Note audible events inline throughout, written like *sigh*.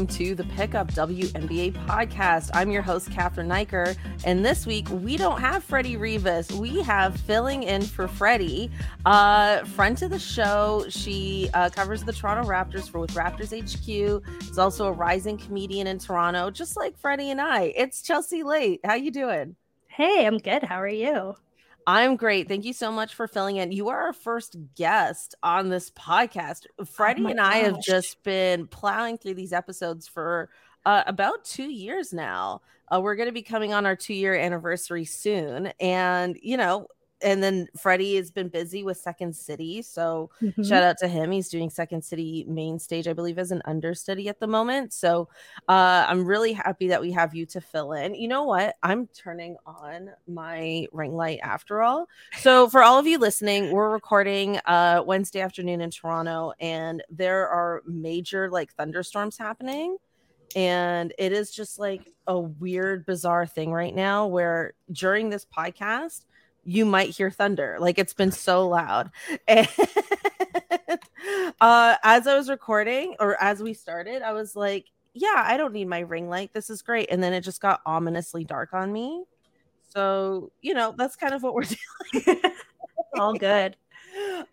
welcome to the Pickup WNBA podcast. I'm your host, Cathryn Naiker, and this week we don't have Freddie Rivas. We have filling in for Freddie, uh, friend of the show. She uh, covers the Toronto Raptors for with Raptors HQ. Is also a rising comedian in Toronto, just like Freddie and I. It's Chelsea Leite. How you doing? Hey, I'm good. How are you? I'm great. Thank you so much for filling in. You are our first guest on this podcast. Freddie oh and I have just been plowing through these episodes for uh, about two years now. Uh, we're going to be coming on our two year anniversary soon. And, you know, and then Freddie has been busy with Second City. So mm-hmm. shout out to him. He's doing Second City main stage, I believe, as an understudy at the moment. So uh, I'm really happy that we have you to fill in. You know what? I'm turning on my ring light after all. So for all of you listening, we're recording uh, Wednesday afternoon in Toronto, and there are major like thunderstorms happening. And it is just like a weird, bizarre thing right now where during this podcast, you might hear thunder. Like it's been so loud. *laughs* And uh, as I was recording or as we started, I was like, yeah, I don't need my ring light. This is great. And then it just got ominously dark on me. So, you know, that's kind of what we're *laughs* doing. *laughs* All good.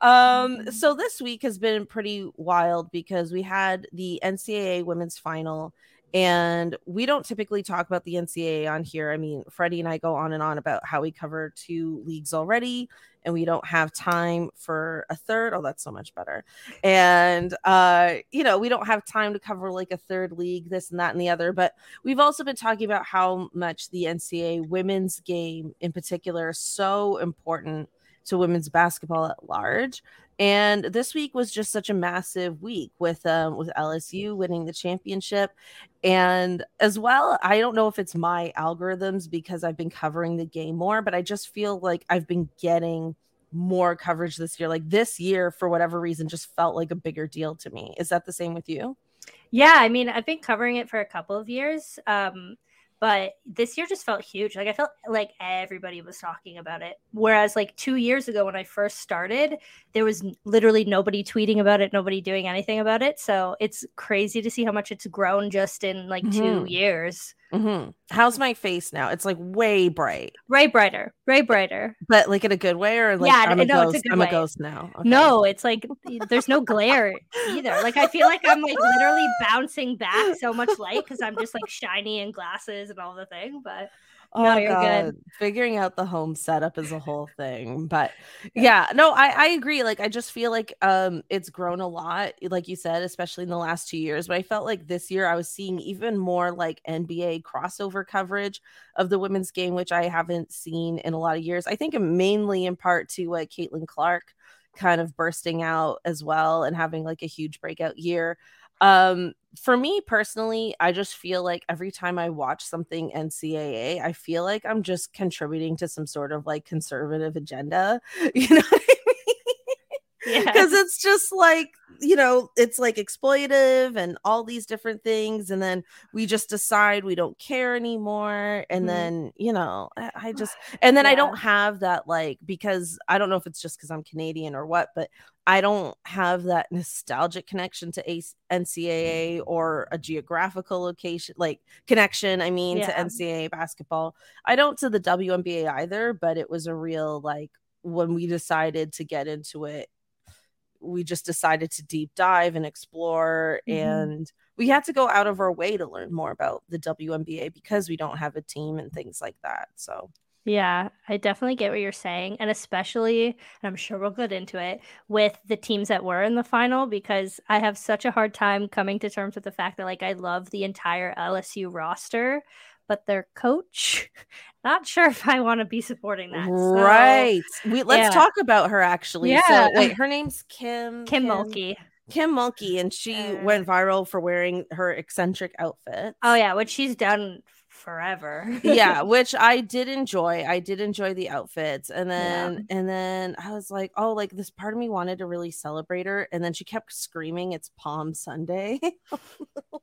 Um, so this week has been pretty wild because we had the NCAA women's final and we don't typically talk about the NCAA on here. I mean, Freddie and I go on and on about how we cover two leagues already and we don't have time for a third. Oh, that's so much better. And, uh, you know, we don't have time to cover like a third league, this and that and the other. But we've also been talking about how much the NCAA women's game in particular is so important to women's basketball at large and this week was just such a massive week with um, with LSU winning the championship, and as well, I don't know if it's my algorithms because I've been covering the game more, but I just feel like I've been getting more coverage this year. Like this year, for whatever reason, just felt like a bigger deal to me. Is that the same with you? Yeah, I mean, I've been covering it for a couple of years. Um, but this year just felt huge. Like I felt like everybody was talking about it. Whereas like 2 years ago when I first started, there was literally nobody tweeting about it, nobody doing anything about it. So it's crazy to see how much it's grown just in like mm-hmm. 2 years. Mm-hmm. How's my face now? It's like way bright. Way brighter. Way brighter. But like in a good way or like yeah, I'm, a, no, ghost. A I'm way. a ghost now. Okay. No, it's like there's no glare either. Like I feel like I'm like literally bouncing back so much light because I'm just like shiny and glasses and all the thing. But Oh, no, you're God. good. Figuring out the home setup is a whole thing. But yeah, no, I, I agree. Like, I just feel like um it's grown a lot, like you said, especially in the last two years. But I felt like this year I was seeing even more like NBA crossover coverage of the women's game, which I haven't seen in a lot of years. I think mainly in part to uh, Caitlin Clark kind of bursting out as well and having like a huge breakout year. Um, for me personally, I just feel like every time I watch something NCAA, I feel like I'm just contributing to some sort of like conservative agenda. *laughs* You know? Because yeah. it's just like, you know, it's like exploitative and all these different things. And then we just decide we don't care anymore. And mm-hmm. then, you know, I, I just, and then yeah. I don't have that, like, because I don't know if it's just because I'm Canadian or what, but I don't have that *laughs* nostalgic connection to a- NCAA or a geographical location, like connection. I mean, yeah. to NCAA basketball. I don't to the WNBA either, but it was a real like when we decided to get into it, we just decided to deep dive and explore, mm-hmm. and we had to go out of our way to learn more about the WNBA because we don't have a team and things like that. So yeah, I definitely get what you're saying. And especially, and I'm sure we'll get into it, with the teams that were in the final, because I have such a hard time coming to terms with the fact that, like, I love the entire LSU roster, but their coach, *laughs* not sure if I want to be supporting that. Right. So, we let's yeah. talk about her actually. Yeah. So, wait, *laughs* her name's Kim. Kim, Kim Mulkey. Kim Mulkey, and she uh, went viral for wearing her eccentric outfit. Oh yeah, what she's done forever. yeah, *laughs* which I did enjoy. I did enjoy the outfits. And then yeah. and then I was like, oh, like this part of me wanted to really celebrate her. And then she kept screaming it's Palm Sunday.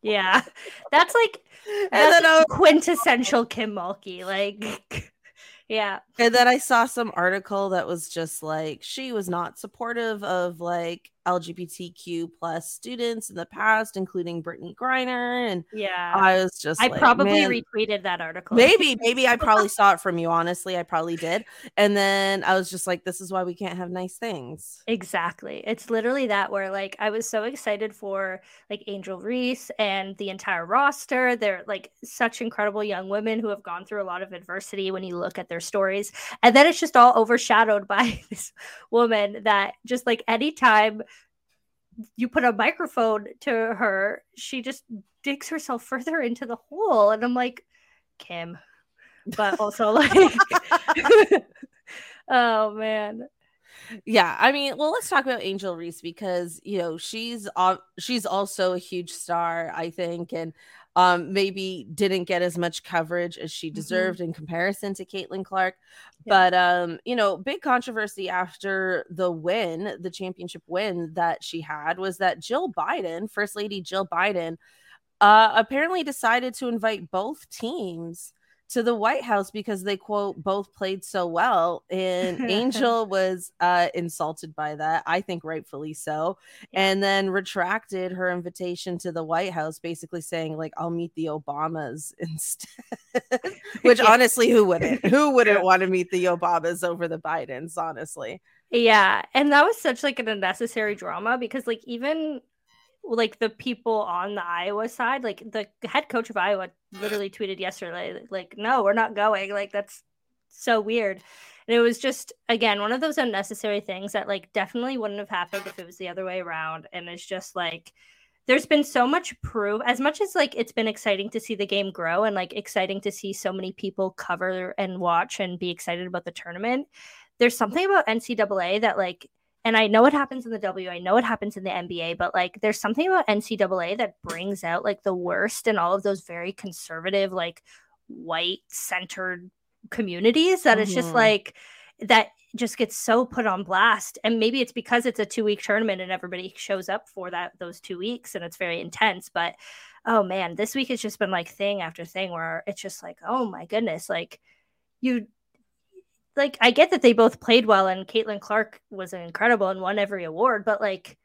yeah. That's like *laughs* and that's then quintessential Kim Mulkey. Like *laughs* yeah. And then I saw some article that was just like she was not supportive of like LGBTQ plus students in the past, including Brittney Griner. And yeah, I was just I like, probably retweeted that article. maybe, maybe I *laughs* probably saw it from you. Honestly, I probably did. And then I was just like, this is why we can't have nice things. Exactly. It's literally that where like I was so excited for like Angel Reese and the entire roster. They're like such incredible young women who have gone through a lot of adversity when you look at their stories. And then it's just all overshadowed *laughs* by this woman that just like anytime you put a microphone to her, she just digs herself *laughs* further into the hole. And I'm like, Kim. But also *laughs* like *laughs* oh man yeah i mean well let's talk about angel reese because you know she's she's also a huge star i think and um maybe didn't get as much coverage as she Mm-hmm. deserved in comparison to caitlin clark Yeah. but um you know big controversy after the win the championship win that she had was that jill biden first lady jill biden uh apparently decided to invite both teams to the White House because they quote both played so well and *laughs* Angel was uh insulted by that I think rightfully so Yeah. and then retracted her invitation to the White House basically saying like I'll meet the Obamas *laughs* instead *laughs* which Yeah. honestly who wouldn't who wouldn't want to meet the Obamas over the Bidens honestly Yeah, and that was such like an unnecessary drama because like even like the people on the Iowa side, like the head coach of Iowa literally tweeted yesterday like no, we're not going. Like that's so weird. And it was just again one of those unnecessary things that like definitely wouldn't have happened if it was the other way around and it's just like there's been so much proof as much as like it's been exciting to see the game grow and like exciting to see so many people cover and watch and be excited about the tournament there's something about ncaa that like and i know it happens in the w i know it happens in the nba but like there's something about ncaa that brings out like the worst in all of those very conservative like white centered communities that it's just Mhm. like that just gets so put on blast and maybe it's because it's a two week tournament and everybody shows up for that those two weeks and it's very intense but oh man this week has just been like thing after thing where it's just like oh my goodness like you like i get that they both played well and caitlin clark was incredible and won every award but like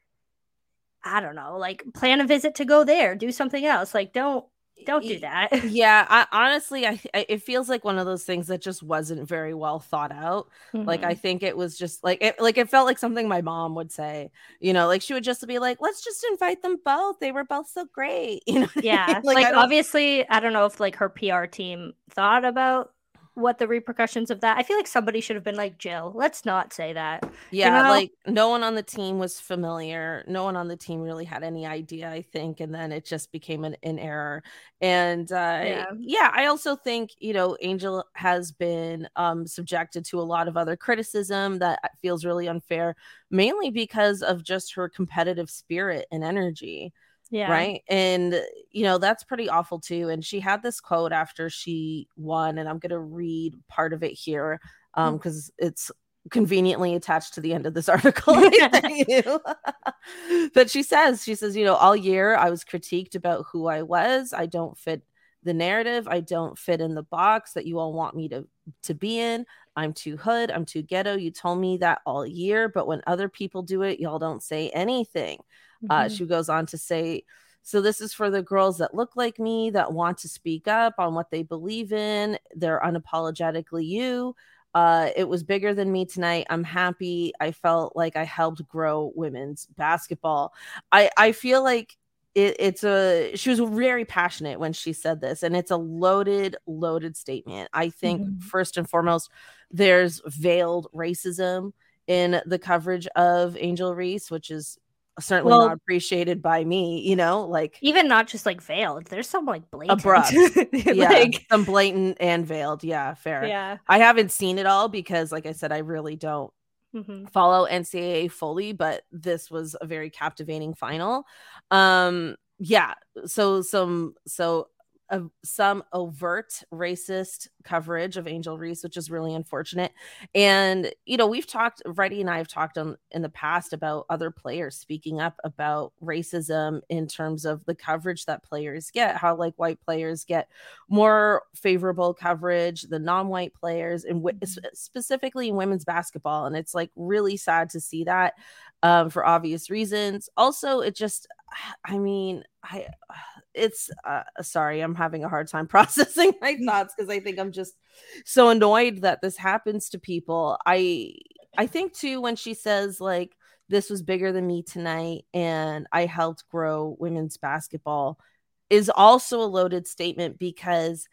i don't know like plan a visit to go there do something else like don't don't do that *laughs* yeah I, honestly I, I it feels like one of those things that just wasn't very well thought out like i Mhm. think it was just like it like it felt like something my mom would say you know like she would just be like let's just invite them both they were both so great *laughs* you know yeah mean? *laughs* like, I obviously i don't know if like her pr team thought about what the repercussions of that i feel like somebody should have been like jill let's not say that yeah know? like no one on the team was familiar no one on the team really had any idea i think and then it just became an, an error and uh yeah. Yeah. i also think you know angel has been um subjected to a lot of other criticism that feels really unfair mainly because of just her competitive spirit and energy yeah. right? And you know that's pretty awful too and she had this quote after she won and i'm going to read part of it here um because it's conveniently attached to the end of this *laughs* article *laughs* *laughs* but she says she says you know all year i was critiqued about who i was. I don't fit the narrative. I don't fit in the box that you all want me to to be in. I'm too hood. I'm too ghetto. You told me that all year but when other people do it y'all don't say anything uh, Mhm. she goes on to say, so this is for the girls that look like me, that want to speak up on what they believe in. They're unapologetically you. Uh, it was bigger than me tonight. I'm happy. I felt like I helped grow women's basketball. I, I feel like it, it's a she was very passionate when she said this, and it's a loaded, loaded statement. I think Mhm. first and foremost, there's veiled racism in the coverage of Angel Reese, which is certainly Well- not appreciated by me, you know, like even not just like veiled there's some like blatant Abrupt. *laughs* yeah, like some blatant and veiled. Yeah, fair. yeah I haven't seen it all because, like I said, I really don't Mhm. follow NCAA fully, but this was a very captivating final. Um, yeah, so some so a, some overt racist coverage of Angel Reese, which is really unfortunate. And you know, we've talked. Freddie and I have talked on in the past about other players speaking up about racism in terms of the coverage that players get. How like white players get more favorable coverage than non-white players, and w- mm-hmm. specifically in women's basketball. And it's like really sad to see that um, for obvious reasons. Also, it just, I mean, I, it's, uh, sorry, I'm having a hard time *laughs* processing my thoughts because I think I'm just so annoyed that this happens to people. I, I think too, when she says, like, this was bigger than me tonight and I helped grow women's basketball is also a loaded statement because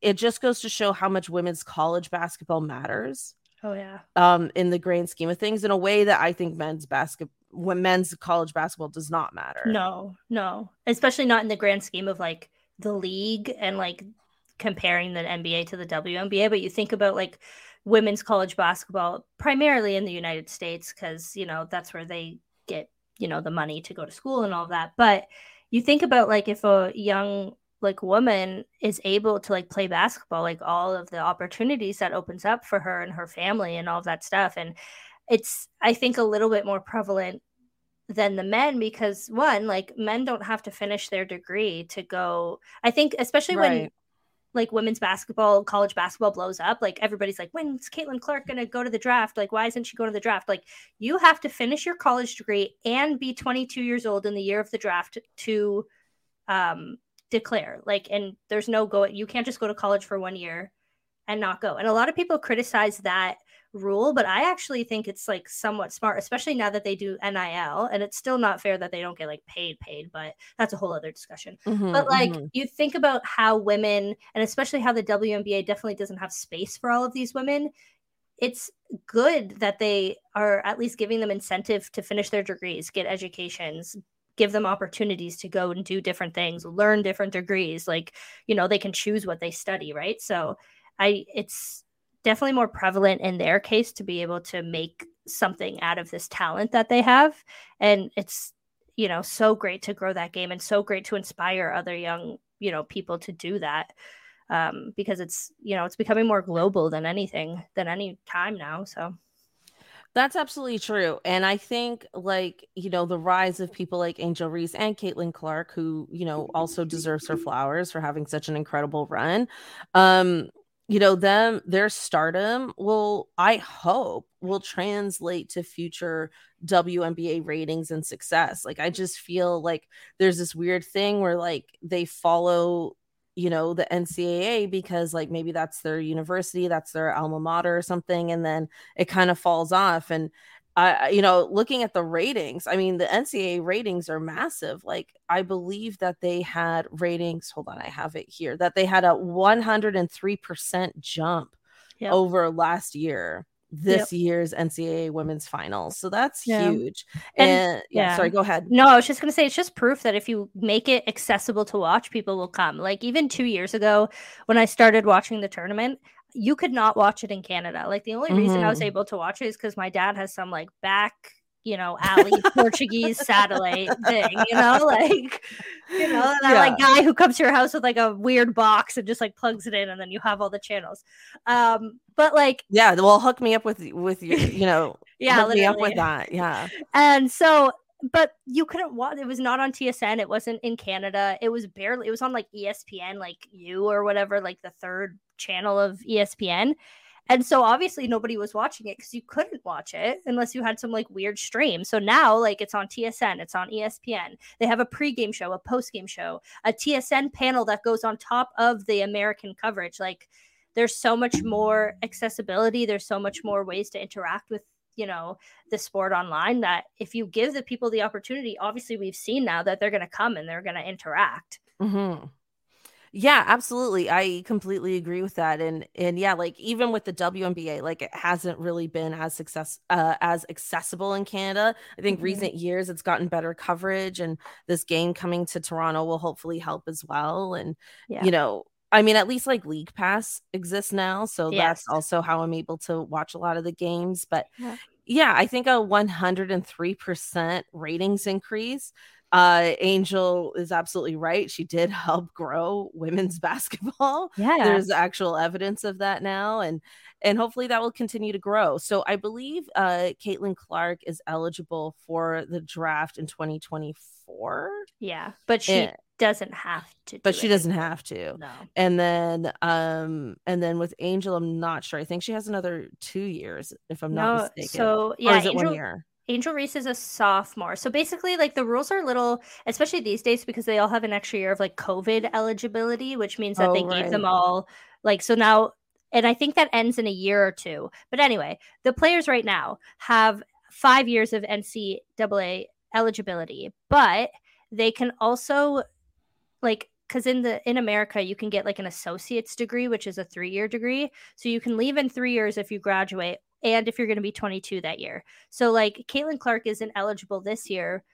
it just goes to show how much women's college basketball matters Oh yeah. Um, in the grand scheme of things, in a way that I think men's basketball, when men's college basketball does not matter. No, no, especially not in the grand scheme of like the league and like comparing the NBA to the WNBA. But you think about like women's college basketball, primarily in the United States, because you know that's where they get you know the money to go to school and all that. But you think about like if a young like woman is able to like play basketball like all of the opportunities that opens up for her and her family and all of that stuff and it's i think a little bit more prevalent than the men because one like men don't have to finish their degree to go i think especially right. when like women's basketball college basketball blows up like everybody's like when's caitlin clark going to go to the draft? Like why isn't she going to the draft? Like you have to finish your college degree and be 22 years old in the year of the draft to um declare. Like and there's no go you can't just go to college for one year and not go. And a lot of people criticize that rule but i actually think it's like somewhat smart especially now that they do NIL and it's still not fair that they don't get like paid paid but that's a whole other discussion mm-hmm, but like mm-hmm. you think about how women and especially how the WNBA definitely doesn't have space for all of these women it's good that they are at least giving them incentive to finish their degrees get educations give them opportunities to go and do different things, learn different degrees. Like, you know, they can choose what they study, right? So I it's definitely more prevalent in their case to be able to make something out of this talent that they have. And it's, you know, so great to grow that game and so great to inspire other young, you know, people to do that. Um, because it's, you know, it's becoming more global than anything, than any time now. So that's absolutely true. And I think, like, you know, the rise of people like Angel Reese and Caitlin Clark, who, you know, also deserves her flowers for having such an incredible run. Um, you know, them, their stardom will, I hope, will translate to future WNBA ratings and success. Like, I just feel like there's this weird thing where, like, they follow you know the ncaa because like maybe that's their university that's their alma mater or something and then it kind of falls off and I, you know, looking at the ratings, I mean, the NCAA ratings are massive. Like, I believe that they had ratings. Hold on, I have it here. That they had a 103% jump yep. over last year this yep. year's NCAA women's finals. So that's yeah. huge. And, and yeah, yeah, sorry, go ahead. No, I was just going to say it's just proof that if you make it accessible to watch, people will come. Like even 2 years ago when I started watching the tournament, you could not watch it in Canada. Like the only reason mm-hmm. I was mm-hmm. able to watch it is cuz my dad has some like back you know, alley Portuguese satellite thing, you know, *laughs* like, you know, that yeah. like guy who comes to your house with like a weird box and just like plugs it in and then you have all the channels. Um, but like, yeah, well, hook me up with, with you, you know, *laughs* yeah, hook me up with that. Yeah. And so, but you couldn't watch, it was not on TSN. It wasn't in Canada. It was barely, it was on like ESPN, like you or whatever, like the third channel of ESPN and so obviously nobody was watching it because you couldn't watch it unless you had some like weird stream. So now like it's on TSN, it's on ESPN. They have a pregame show, a postgame show, a TSN panel that goes on top of the American coverage. Like there's so much more accessibility, there's so much more ways to interact with you know the sport online that if you give the people the opportunity obviously we've seen now that they're going to come and they're going to interact mm-hmm. Yeah, absolutely. I completely agree with that. And and yeah, like even with the WNBA, like it hasn't really been as success uh, as accessible in Canada. I think mm-hmm. recent years it's gotten better coverage and this game coming to Toronto will hopefully help as well. And yeah. you know, I mean, at least like League Pass exists now. So yes. that's also how I'm able to watch a lot of the games. But yeah, yeah I think a 103% ratings increase uh, Angel is absolutely right. She did *laughs* help grow women's *laughs* basketball. Yeah. There's actual evidence of that now. And and hopefully that will continue to grow. So I believe uh Caitlin Clark is eligible for the draft in 2024. Yeah, but she and, doesn't have to but she it. doesn't have to no and then um and then with angel i'm not sure i think she has another two years if i'm no, not mistaken so yeah or is it angel, one year Angel Reese is a sophomore. So basically, like the rules are a little, especially these days, because they all have an extra year of like COVID eligibility, which means that oh, they right. gave them all like so now, and I think that ends in a year or two. But anyway, the players right now have five years of NCAA eligibility, but they can also like because in the in america you can get like an associate's degree which is a three year degree so you can leave in three years if you graduate and if you're going to be 22 that year so like caitlin clark isn't eligible this year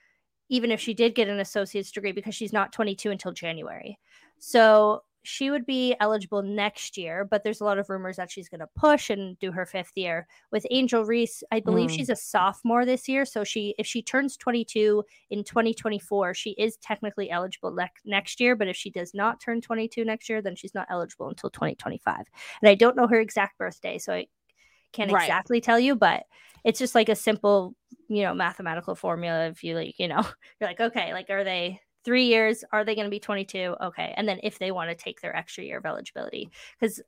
even if she did get an associate's degree because she's not 22 until january so she would be eligible next year, but there's a lot of rumors that she's going to push and do her fifth year. With Angel Reese, I believe mm. she's a sophomore this year, so she if she turns 22 in 2024, she is technically eligible le- next year, but if she does not turn 22 next year, then she's not eligible until 2025. And I don't know her exact birthday, so I can't right. exactly tell you, but it's just like a simple, you know, mathematical formula if you like, you know, *laughs* you're like, okay, like are they three years? Are they going to be 22 okay. And then if they want to take their extra year of eligibility because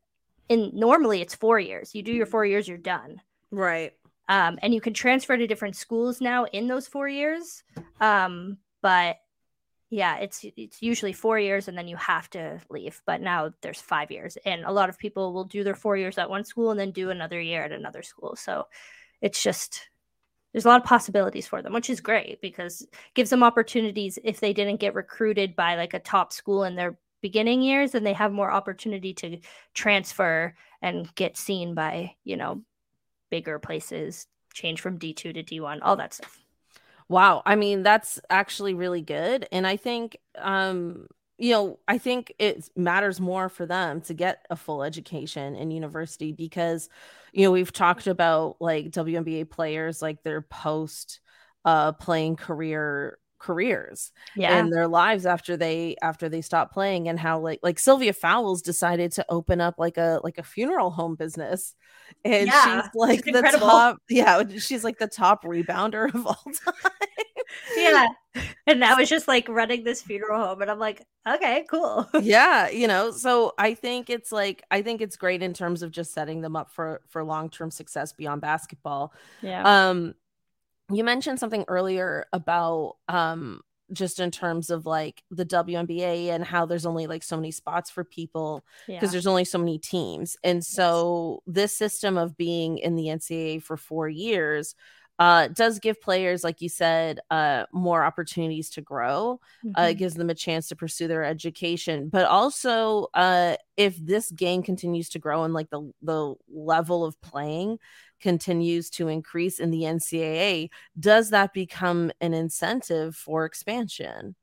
in normally it's four years. You do your four years you're done. Right. Um, and you can transfer to different schools now in those four years um, but yeah it's it's usually four years and then you have to leave but now there's five years and a lot of people will do their four years at one school and then do another year at another school so it's just there's a lot of possibilities for them, which is great because gives them opportunities if they didn't get recruited by like a top school in their beginning years and they have more opportunity to transfer and get seen by, you know, bigger places, change from D2 to D1, all that stuff. Wow, I mean that's actually really good and I think um you know, I think it matters more for them to get a full education in university because, you know, we've talked about like WNBA players, like their post uh playing career careers yeah. in their lives after they after they stop playing and how like like Sylvia Fowles decided to open up like a like a funeral home business and yeah, she's like the incredible. top *laughs* yeah she's like the top rebounder of all *laughs* time yeah. And that was just like running this funeral home. And I'm like, okay, cool. *laughs* yeah. You know, so I think it's like, I think it's great in terms of just setting them up for, for long-term success beyond basketball. Yeah. Um, you mentioned something earlier about, um, just in terms of like the WNBA and how there's only like so many spots for people because yeah. there's only so many teams. And so yes. this system of being in the NCAA for four years uh, does give players, like you said, uh, more opportunities to grow. Mm-hmm. Uh, it gives them a chance to pursue their education, but also uh, if this game continues to grow and like the the level of playing continues to increase in the NCAA, does that become an incentive for expansion?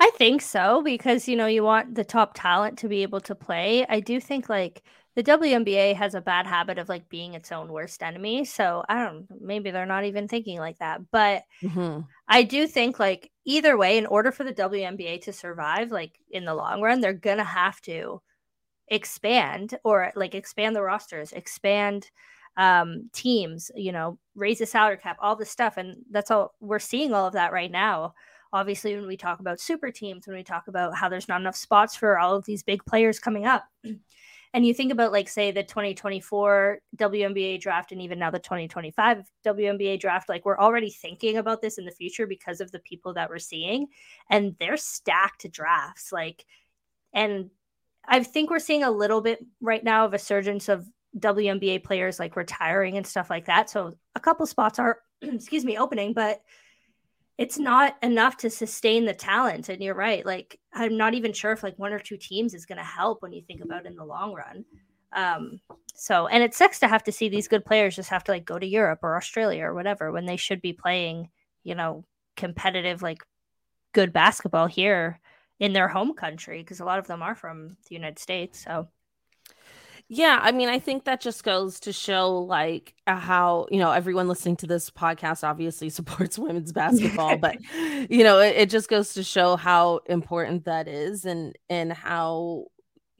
I think so because you know you want the top talent to be able to play. I do think like the WNBA has a bad habit of like being its own worst enemy. So I don't maybe they're not even thinking like that. But mm-hmm. I do think like either way, in order for the WNBA to survive, like in the long run, they're gonna have to expand or like expand the rosters, expand um teams, you know, raise the salary cap, all this stuff. And that's all we're seeing all of that right now. Obviously when we talk about super teams when we talk about how there's not enough spots for all of these big players coming up. *clears throat* And you think about like say the 2024 WNBA draft and even now the 2025 WNBA draft like we're already thinking about this in the future because of the people that we're seeing. And they're stacked drafts like and I think we're seeing a little bit right now of a surgence of WNBA players like retiring and stuff like that so a couple spots are *clears throat* excuse me opening but it's not enough to sustain the talent. And you're right. Like, I'm not even sure if like one or two teams is going to help when you think about in the long run. Um, so, and it sucks to have to see these good players just have to like go to Europe or Australia or whatever when they should be playing, you know, competitive, like good basketball here in their home country because a lot of them are from the United States. So, Yeah, I mean, I think that just goes to show like how, you know, everyone listening to this podcast obviously *laughs* supports women's basketball, but *laughs* you know, it, it, just goes to show how important that is and and how,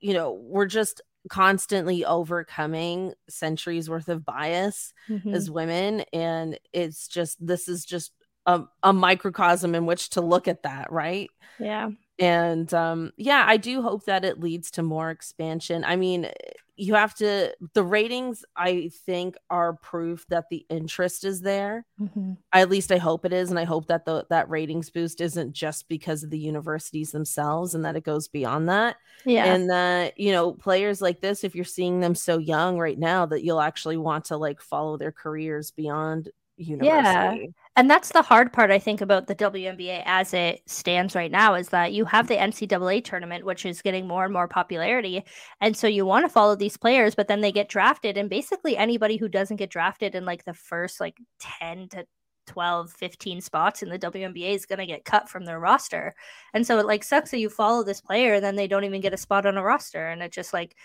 you know, we're just constantly overcoming centuries worth of bias mm-hmm. as women and it's just this is just a, a microcosm in which to look at that, right? Yeah and um yeah i do hope that it leads to more expansion i mean you have to the ratings i think are proof that the interest is there mm-hmm. at least i hope it is and i hope that the that ratings boost isn't just because of the universities themselves and that it goes beyond that yeah and that you know players like this if you're seeing them so young right now that you'll actually want to like follow their careers beyond university. Yeah. And that's the hard part, I think, about the WNBA as it stands right now is that you have the NCAA tournament, which is getting more and more popularity. And so you want to follow these players, but then they get drafted. And basically, anybody who doesn't get drafted in like the first like 10 to 12, 15 spots in the WNBA is going to get cut from their roster. And so it like sucks that you follow this player and then they don't even get a spot on a roster. And it just like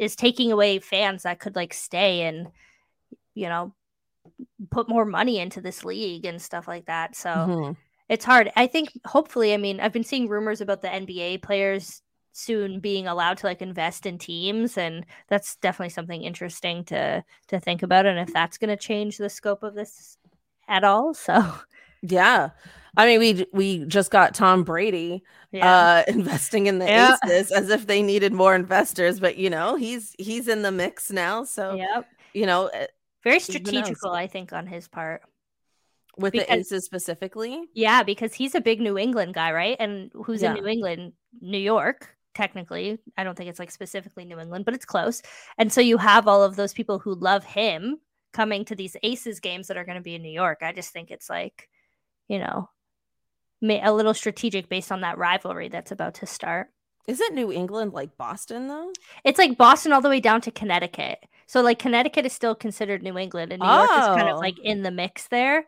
is taking away fans that could like stay and, you know, put more money into this league and stuff like that. So mm-hmm. it's hard. I think hopefully, I mean, I've been seeing rumors about the NBA players soon being allowed to like invest in teams and that's definitely something interesting to to think about and if that's going to change the scope of this at all *laughs* so yeah i mean we we just got tom brady yeah. uh *laughs* investing in the yeah. aces as if they needed more investors but you know he's he's in the mix now so yep. you know very strategical, I think, on his part. With because, the Aces specifically? Yeah, because he's a big New England guy, right? And who's yeah. in New England? New York, technically. I don't think it's like specifically New England, but it's close. And so you have all of those people who love him coming to these Aces games that are going to be in New York. I just think it's like, you know, a little strategic based on that rivalry that's about to start. Isn't New England like Boston though? It's like Boston all the way down to Connecticut. So like Connecticut is still considered New England, and New York is kind of like oh. in the mix there.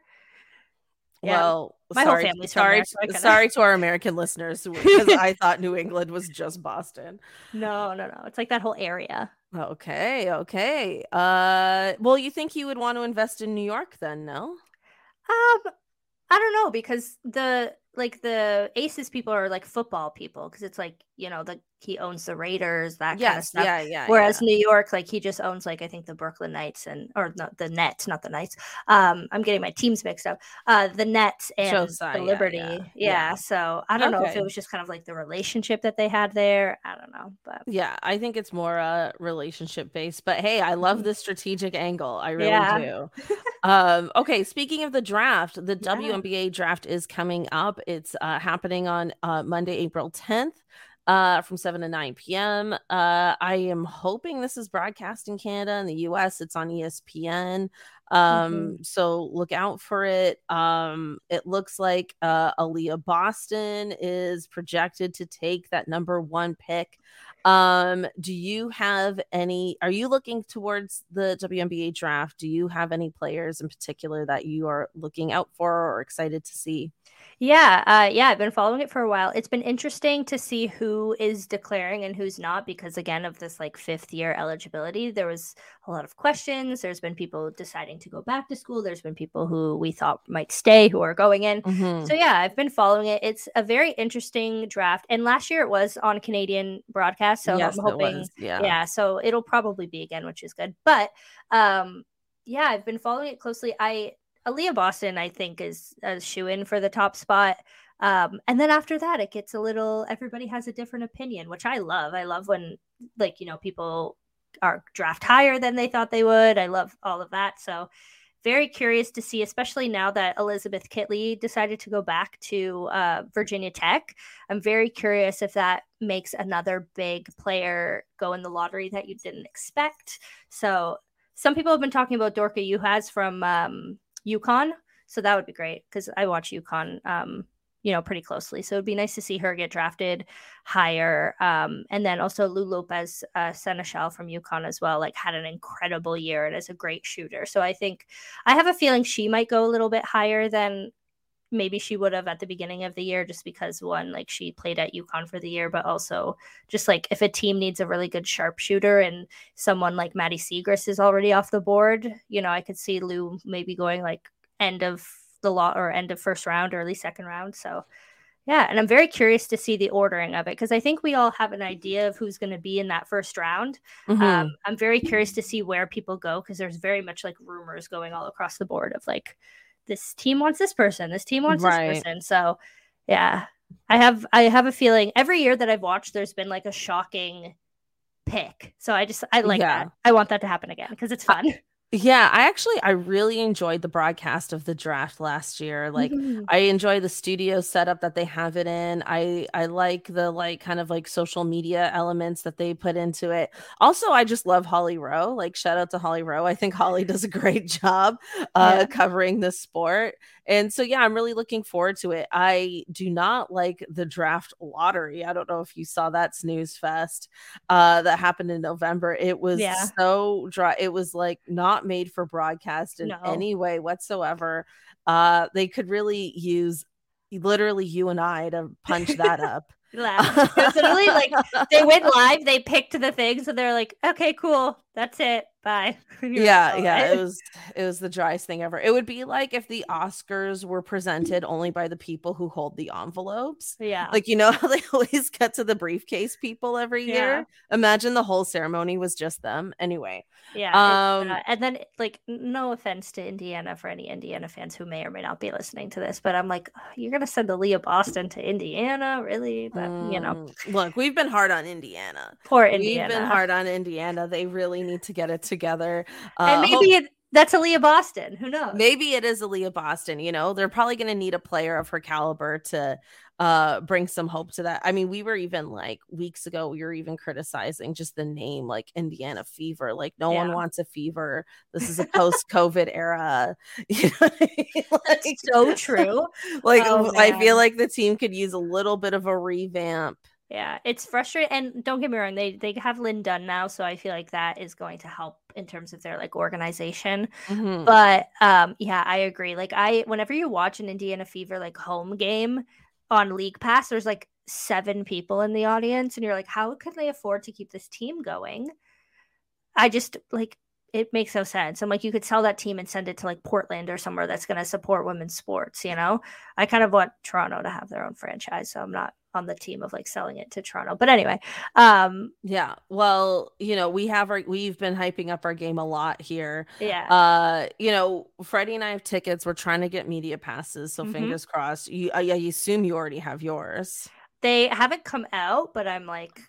Yeah. Well, my sorry, whole family's sorry, there, so sorry to our American listeners *laughs* because I thought New England was just Boston. No, no, no. It's like that whole area. Okay, okay. Uh, well, you think you would want to invest in New York then? No. Um, I don't know because the like the Aces people are like football people because it's like you know the he owns the Raiders that yes, kind of stuff. Yeah, yeah. Whereas yeah. New York, like he just owns like I think the Brooklyn Knights and or not the Nets, not the Knights. Um, I'm getting my teams mixed up. Uh, the Nets and the Liberty. Yeah, yeah. yeah, So I don't okay. know if it was just kind of like the relationship that they had there. I don't know, but yeah, I think it's more uh relationship based. But hey, I love mm-hmm. the strategic angle. I really do. *laughs* um, okay, speaking of the draft, the WNBA draft is coming up. It's uh, happening on uh, Monday, April 10th uh, from 7 to 9 p.m. Uh, I am hoping this is broadcast in Canada and the US. It's on ESPN. Um, mm-hmm. So look out for it. Um, it looks like uh, Aliyah Boston is projected to take that number one pick. Um, do you have any? Are you looking towards the WNBA draft? Do you have any players in particular that you are looking out for or excited to see? Yeah, uh, yeah, I've been following it for a while. It's been interesting to see who is declaring and who's not because again of this like fifth year eligibility, there was a lot of questions. There's been people deciding to go back to school. There's been people who we thought might stay who are going in. Mm-hmm. So yeah, I've been following it. It's a very interesting draft. And last year it was on Canadian broadcast, so yes, I'm hoping yeah. yeah, so it'll probably be again, which is good. But um yeah, I've been following it closely. I Aliyah Boston, I think, is a shoe in for the top spot. Um, and then after that, it gets a little. Everybody has a different opinion, which I love. I love when, like, you know, people are draft higher than they thought they would. I love all of that. So, very curious to see, especially now that Elizabeth Kitley decided to go back to uh, Virginia Tech. I'm very curious if that makes another big player go in the lottery that you didn't expect. So, some people have been talking about Dorka Juhász from um, UConn. So that would be great because I watch UConn, um, you know, pretty closely. So it'd be nice to see her get drafted higher. Um, and then also Lou Lopez uh, Sénéchal from UConn as well, like had an incredible year and is a great shooter. So I think I have a feeling she might go a little bit higher than maybe she would have at the beginning of the year just because one like she played at UConn for the year but also just like if a team needs a really good sharpshooter and someone like Maddy Siegrist is already off the board you know I could see Lou maybe going like end of the law or end of first round or early second round so yeah, and I'm very curious to see the ordering of it because I think we all have an idea of who's going to be in that first round. Mm-hmm. Um, I'm very curious to see where people go because there's very much like rumors going all across the board of like this team wants this person, this team wants right. this person. So, yeah, I have I have a feeling every year that I've watched, there's been like a shocking pick. So I just I like yeah. that. I want that to happen again because it's fun. Yeah, I actually I really enjoyed the broadcast of the draft last year. Like mm-hmm. I enjoy the studio setup that they have it in. I I like the like kind of like social media elements that they put into it. Also, I just love Holly Rowe. Like shout out to Holly Rowe. I think Holly does a great *laughs* job uh yeah. covering the sport. And so, yeah, I'm really looking forward to it. I do not like the draft lottery. I don't know if you saw that snooze fest uh, that happened in November. It was yeah. so dry. It was like not made for broadcast in no. any way whatsoever. Uh, they could really use literally you and I to punch that up. *laughs* Literally like they went *laughs* live, they picked the thing, so they're like, okay, cool, that's it bye. *laughs* Yeah yeah it was it was the driest thing ever. It would be like if the oscars were presented only by the people who hold the envelopes. Yeah. Like you know *laughs* how they always cut to the briefcase people every year? Imagine the whole ceremony was just them. Anyway yeah um uh, and then like no offense to indiana for any indiana fans who may or may not be listening to this but i'm like oh, you're gonna send the Leah Boston to indiana? Really? But you know. Mm, look we've been hard on indiana. Poor indiana we've been hard on indiana. They really need to get it *laughs* together. Uh, and maybe hope- it, that's Aliyah Boston. Who knows? Maybe it is Aliyah Boston. You know, they're probably going to need a player of her caliber to uh bring some hope to that. I mean, we were even like weeks ago, we were even criticizing just the name like Indiana Fever. Like, no yeah. one wants a fever. This is a *laughs* post-COVID era. *laughs* You know I mean? *laughs* like, so true. like, oh, I feel like the team could use a little bit of a revamp yeah, it's frustrating. And don't get me wrong, they they have Lin Dunn now, so I feel like that is going to help in terms of their like organization. Mm-hmm. But um, yeah, I agree. Like I, whenever you watch an Indiana Fever like home game on League Pass, there's like seven people in the audience, and you're like, how can they afford to keep this team going? I just like it makes no sense. I'm like, you could sell that team and send it to like Portland or somewhere that's going to support women's sports. You know, I kind of want Toronto to have their own franchise, so I'm not on the team of like selling it to Toronto. But anyway, um yeah. Well, you know, we have our we've been hyping up our game a lot here. Yeah. Uh, you know, Freddie and I have tickets. We're trying to get media passes, so mm-hmm. fingers crossed. You I, I assume you already have yours. They haven't come out, but I'm like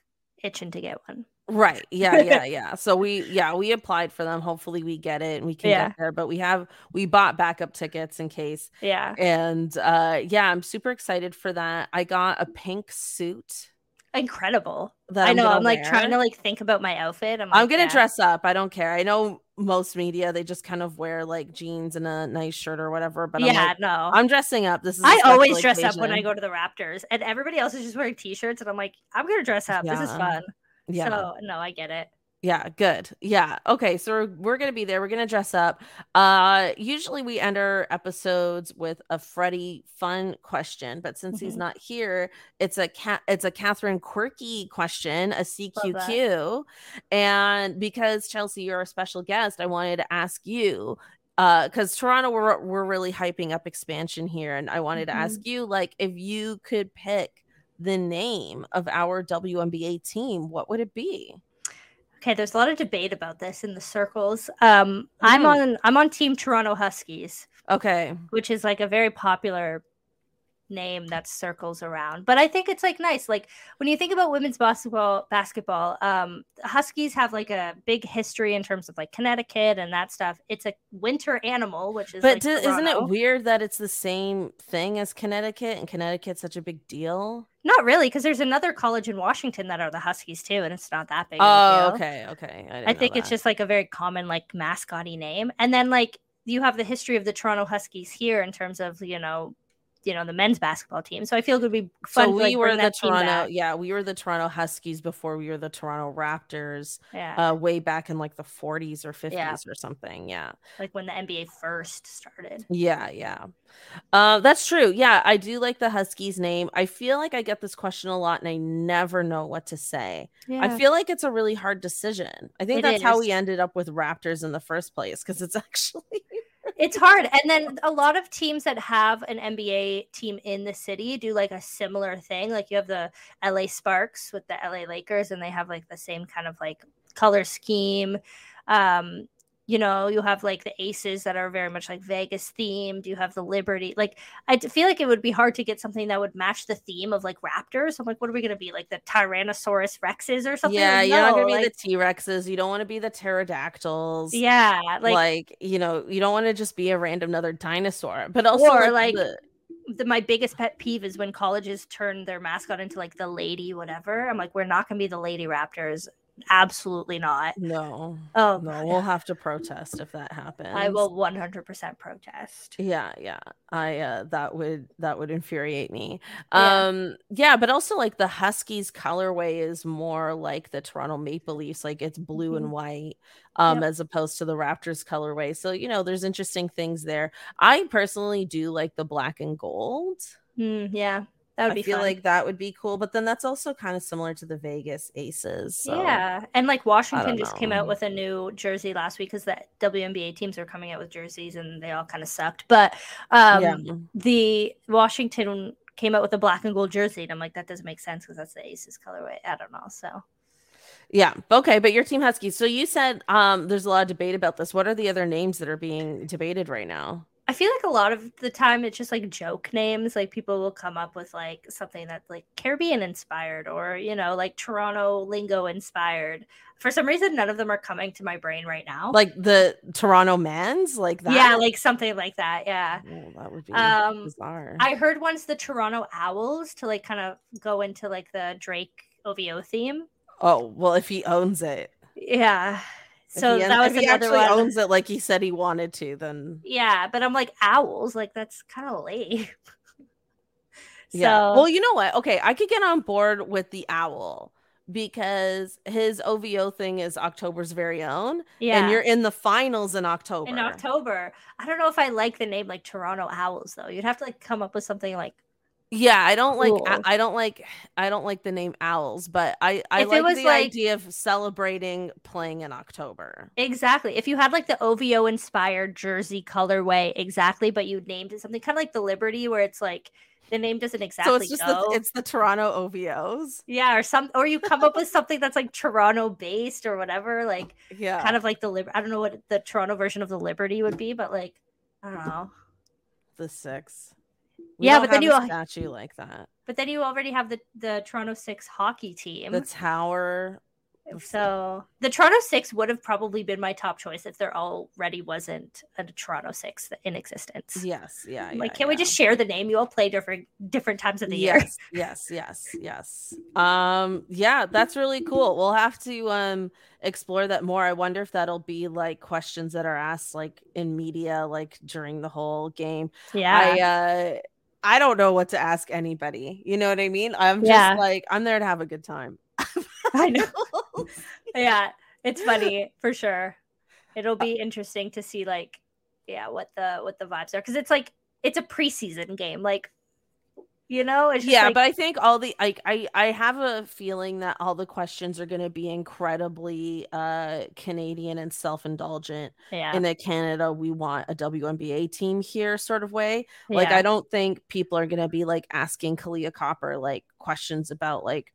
itching to get one. Right. Yeah, yeah, yeah. So we yeah, we applied for them. Hopefully we get it and we can yeah. get there. But we have we bought backup tickets in case. Yeah. And uh yeah, I'm super excited for that. I got a pink suit. Incredible. I know. I'm like trying to like think about my outfit. I'm, like, I'm gonna yeah. dress up. I don't care. I know most media they just kind of wear like jeans and a nice shirt or whatever. But yeah, like, no, I'm dressing up. This is I always dress occasion. up when I go to the Raptors, and everybody else is just wearing t-shirts, and I'm like, I'm gonna dress up. Yeah. This is fun. Yeah. So no, I get it. Yeah, good. Yeah. Okay, so we're, we're going to be there. We're going to dress up. Uh usually we end our episodes with a Freddie fun question, but since mm-hmm. he's not here, it's a cat it's a Cathryn quirky question, a CQQ. And because Chelsea you're a special guest, I wanted to ask you uh because Toronto we're we're really hyping up expansion here and I wanted mm-hmm. to ask you like if you could pick the name of our WNBA team, what would it be? Okay, there's a lot of debate about this in the circles. Um, mm. I'm on I'm on Team Toronto Huskies. Okay, which is like a very popular name that circles around. But I think it's like nice. Like when you think about women's basketball, basketball, um, Huskies have like a big history in terms of like Connecticut and that stuff. It's a winter animal, which is. But like do, isn't it weird that it's the same thing as Connecticut and Connecticut's such a big deal? Not really, because there's another college in Washington that are the Huskies too, and it's not that big. Oh, okay, okay. I, I think it's just like a very common like mascotty name, and then like you have the history of the Toronto Huskies here in terms of you know you know the men's basketball team. So I feel it would be fun. So to, we like, were the Toronto, yeah, we were the Toronto Huskies before we were the Toronto Raptors, Yeah, uh, way back in like the 40s or 50s Yeah. or something. Yeah. like when the NBA first started. Yeah, yeah. Uh, that's true. Yeah, I do like the Huskies name. I feel like I get this question a lot and I never know what to say. Yeah, I feel like it's a really hard decision. I think It that's how we ended up with Raptors in the first place because it's *laughs* actually it's hard. And then a lot of teams that have an NBA team in the city do like a similar thing. Like you have the LA Sparks with the LA Lakers, and they have like the same kind of like color scheme. Um, you know, you have like the Aces that are very much like Vegas themed. You have the Liberty. Like i feel like it would be hard to get something that would match the theme of like Raptors. I'm like, what are we gonna be like the Tyrannosaurus Rexes or something? yeah, Like, you're not no, gonna be the T Rexes. You don't want to be the pterodactyls. yeah, like, like you know, you don't want to just be a random another dinosaur. But also, Or, like, like, the- the, my biggest pet peeve is when colleges turn their mascot into like the lady whatever. I'm like, we're not gonna be the lady raptors. Absolutely not. no, Oh no, God. we'll have to protest if that happens. I will 100% protest. Yeah, yeah. I uh that would that would infuriate me. Yeah. Um yeah, but also like the Huskies colorway is more like the Toronto Maple Leafs like it's blue Mhm. and white um Yep. as opposed to the Raptors colorway. So, you know, there's interesting things there. I personally do like the black and gold. Mm, yeah, that would I feel fun. like that would be cool, but then that's also kind of similar to the Vegas Aces. So Yeah, and like Washington just came out with a new jersey last week because the WNBA teams are coming out with jerseys and they all kind of sucked. But um, yeah. the Washington came out with a black and gold jersey, and I'm like, that doesn't make sense because that's the Aces colorway. I don't know. So Yeah. Okay, but your team Huskies. So you said um there's a lot of debate about this. What are the other names that are being debated right now? I feel like a lot of the time it's just like joke names. Like people will come up with like something that's like Caribbean inspired or, you know, like Toronto lingo inspired. For some reason, none of them are coming to my brain right now. Like the Toronto Mans, like that. yeah, like something like that. Yeah. Oh, that would be Um, bizarre. I heard once the Toronto Owls to like kind of go into like the Drake OVO theme. oh well, if he owns it, Yeah. So that was if he another actually one. owns it like he said he wanted to, then Yeah, but I'm like owls, like that's kind of lame. *laughs* yeah. So Well, you know what? Okay, I could get on board with the owl because his OVO thing is October's very own, yeah. and you're in the finals in October. in October. I don't know if I like the name like Toronto Owls though. You'd have to like come up with something like Yeah, I don't like Cool. I, I don't like I don't like the name owls, but I I If it like was the like- idea of celebrating playing in October. exactly. If you had like the OVO inspired jersey colorway exactly, but you named it something kind of like the Liberty where it's like the name doesn't exactly so it's just go. the, it's the Toronto OVOs. yeah, or some or you come up with something that's like Toronto based or whatever, like Yeah. kind of like the Lib- I don't know what the Toronto version of the Liberty would be, but like I don't know. the six. We Yeah, but then you a statue like that. But then you already have the the Toronto Six hockey team. The tower. So the Toronto Six would have probably been my top choice if there already wasn't a Toronto Six in existence. Yes, yeah. like, yeah, can't we just share the name? You all play different different times of the year. yes, yes, yes, yes. Um, yeah, that's really cool. We'll have to um explore that more. I wonder if that'll be like questions that are asked like in media, like during the whole game. Yeah, I uh I don't know what to ask anybody. You know what I mean? I'm just like I'm there to have a good time. *laughs* I know. *laughs* yeah, it's funny for sure. It'll uh be interesting to see like, yeah, what the what the vibes are because it's like it's a preseason game, like. You know, it's just yeah, like, but I think all the like I I have a feeling that all the questions are going to be incredibly uh Canadian and self-indulgent yeah, in a Canada we want a WNBA team here sort of way. Like yeah. I don't think people are going to be like asking Kahleah Copper like questions about like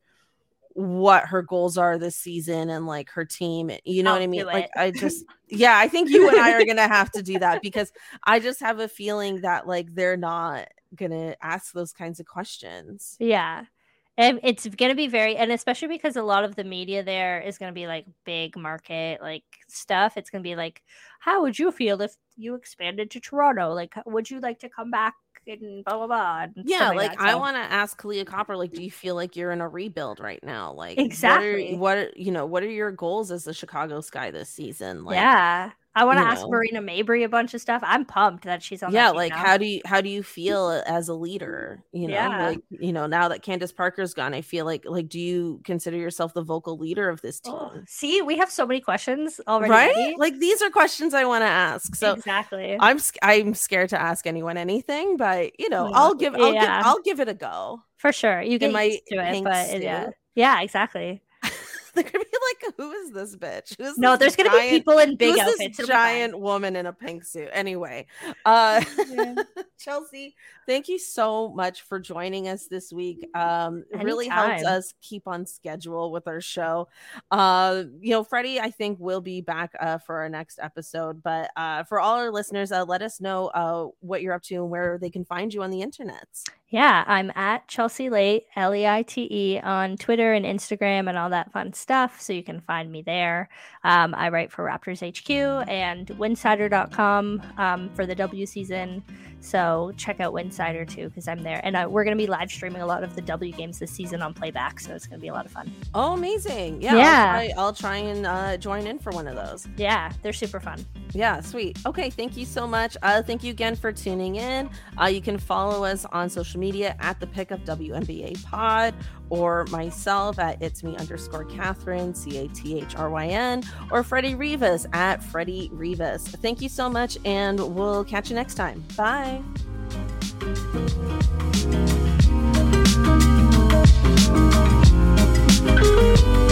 what her goals are this season and like her team. You know I'll what I mean? Like it. I just *laughs* yeah, I think you and I are going to have to do that *laughs* because I just have a feeling that like they're not to ask those kinds of questions. Yeah. And it's to be very, and especially because a lot of the media there is to be like big market, like stuff. It's to be like, how would you feel if you expanded to Toronto? Like, would you like to come back and blah, blah, blah? and Yeah, like that. I want to ask Kahleah Copper, like, do you feel like you're in a rebuild right now? Like, Exactly. What are, what are- you know? What are your goals as the Chicago Sky this season? Like, yeah. I want to ask know. Marina Mabrey a bunch of stuff. I'm pumped that she's on. Yeah, like now. how do you how do you feel as a leader? You know, yeah. like you know, now that Candace Parker's gone, I feel like like do you consider yourself the vocal leader of this oh, team? Oh, see, we have so many questions already. Right? Like these are questions I want to ask. So exactly, I'm I'm scared to ask anyone anything, but you know, mm, I'll give I'll yeah. give I'll give it a go for sure. You get used to it, but uh, yeah, yeah, exactly. They're gonna be like, "Who is this bitch?" Who's no, there's gonna be people in big outfits. giant woman in a pink suit. Anyway, uh, yeah. *laughs* Chelsea, thank you so much for joining us this week. Um, it really helps us keep on schedule with our show. Uh, you know, Freddie, I think we'll be back uh, for our next episode. But uh, for all our listeners, uh, let us know uh, what you're up to and where they can find you on the internet. Yeah, I'm at Chelsea Leite, L E I T E, on Twitter and Instagram and all that fun stuff. So you can find me there. Um, I write for Raptors HQ and Winsidr.com um, for the W season. So check out Winsider too because I'm there, and uh, we're going to be live streaming a lot of the W games this season on playback. So it's going to be a lot of fun. Oh, amazing! Yeah, yeah. I'll try, I'll try and uh, join in for one of those. Yeah, they're super fun. Yeah, sweet. Okay, thank you so much. Uh, thank you again for tuning in. Uh, you can follow us on social social media at the Pickup WNBA Pod or myself at it's me underscore Cathryn, C A T H R Y N, or Freddie Rivas at Freddie Rivas. Thank you so much, and we'll catch you next time. Bye. Thank you.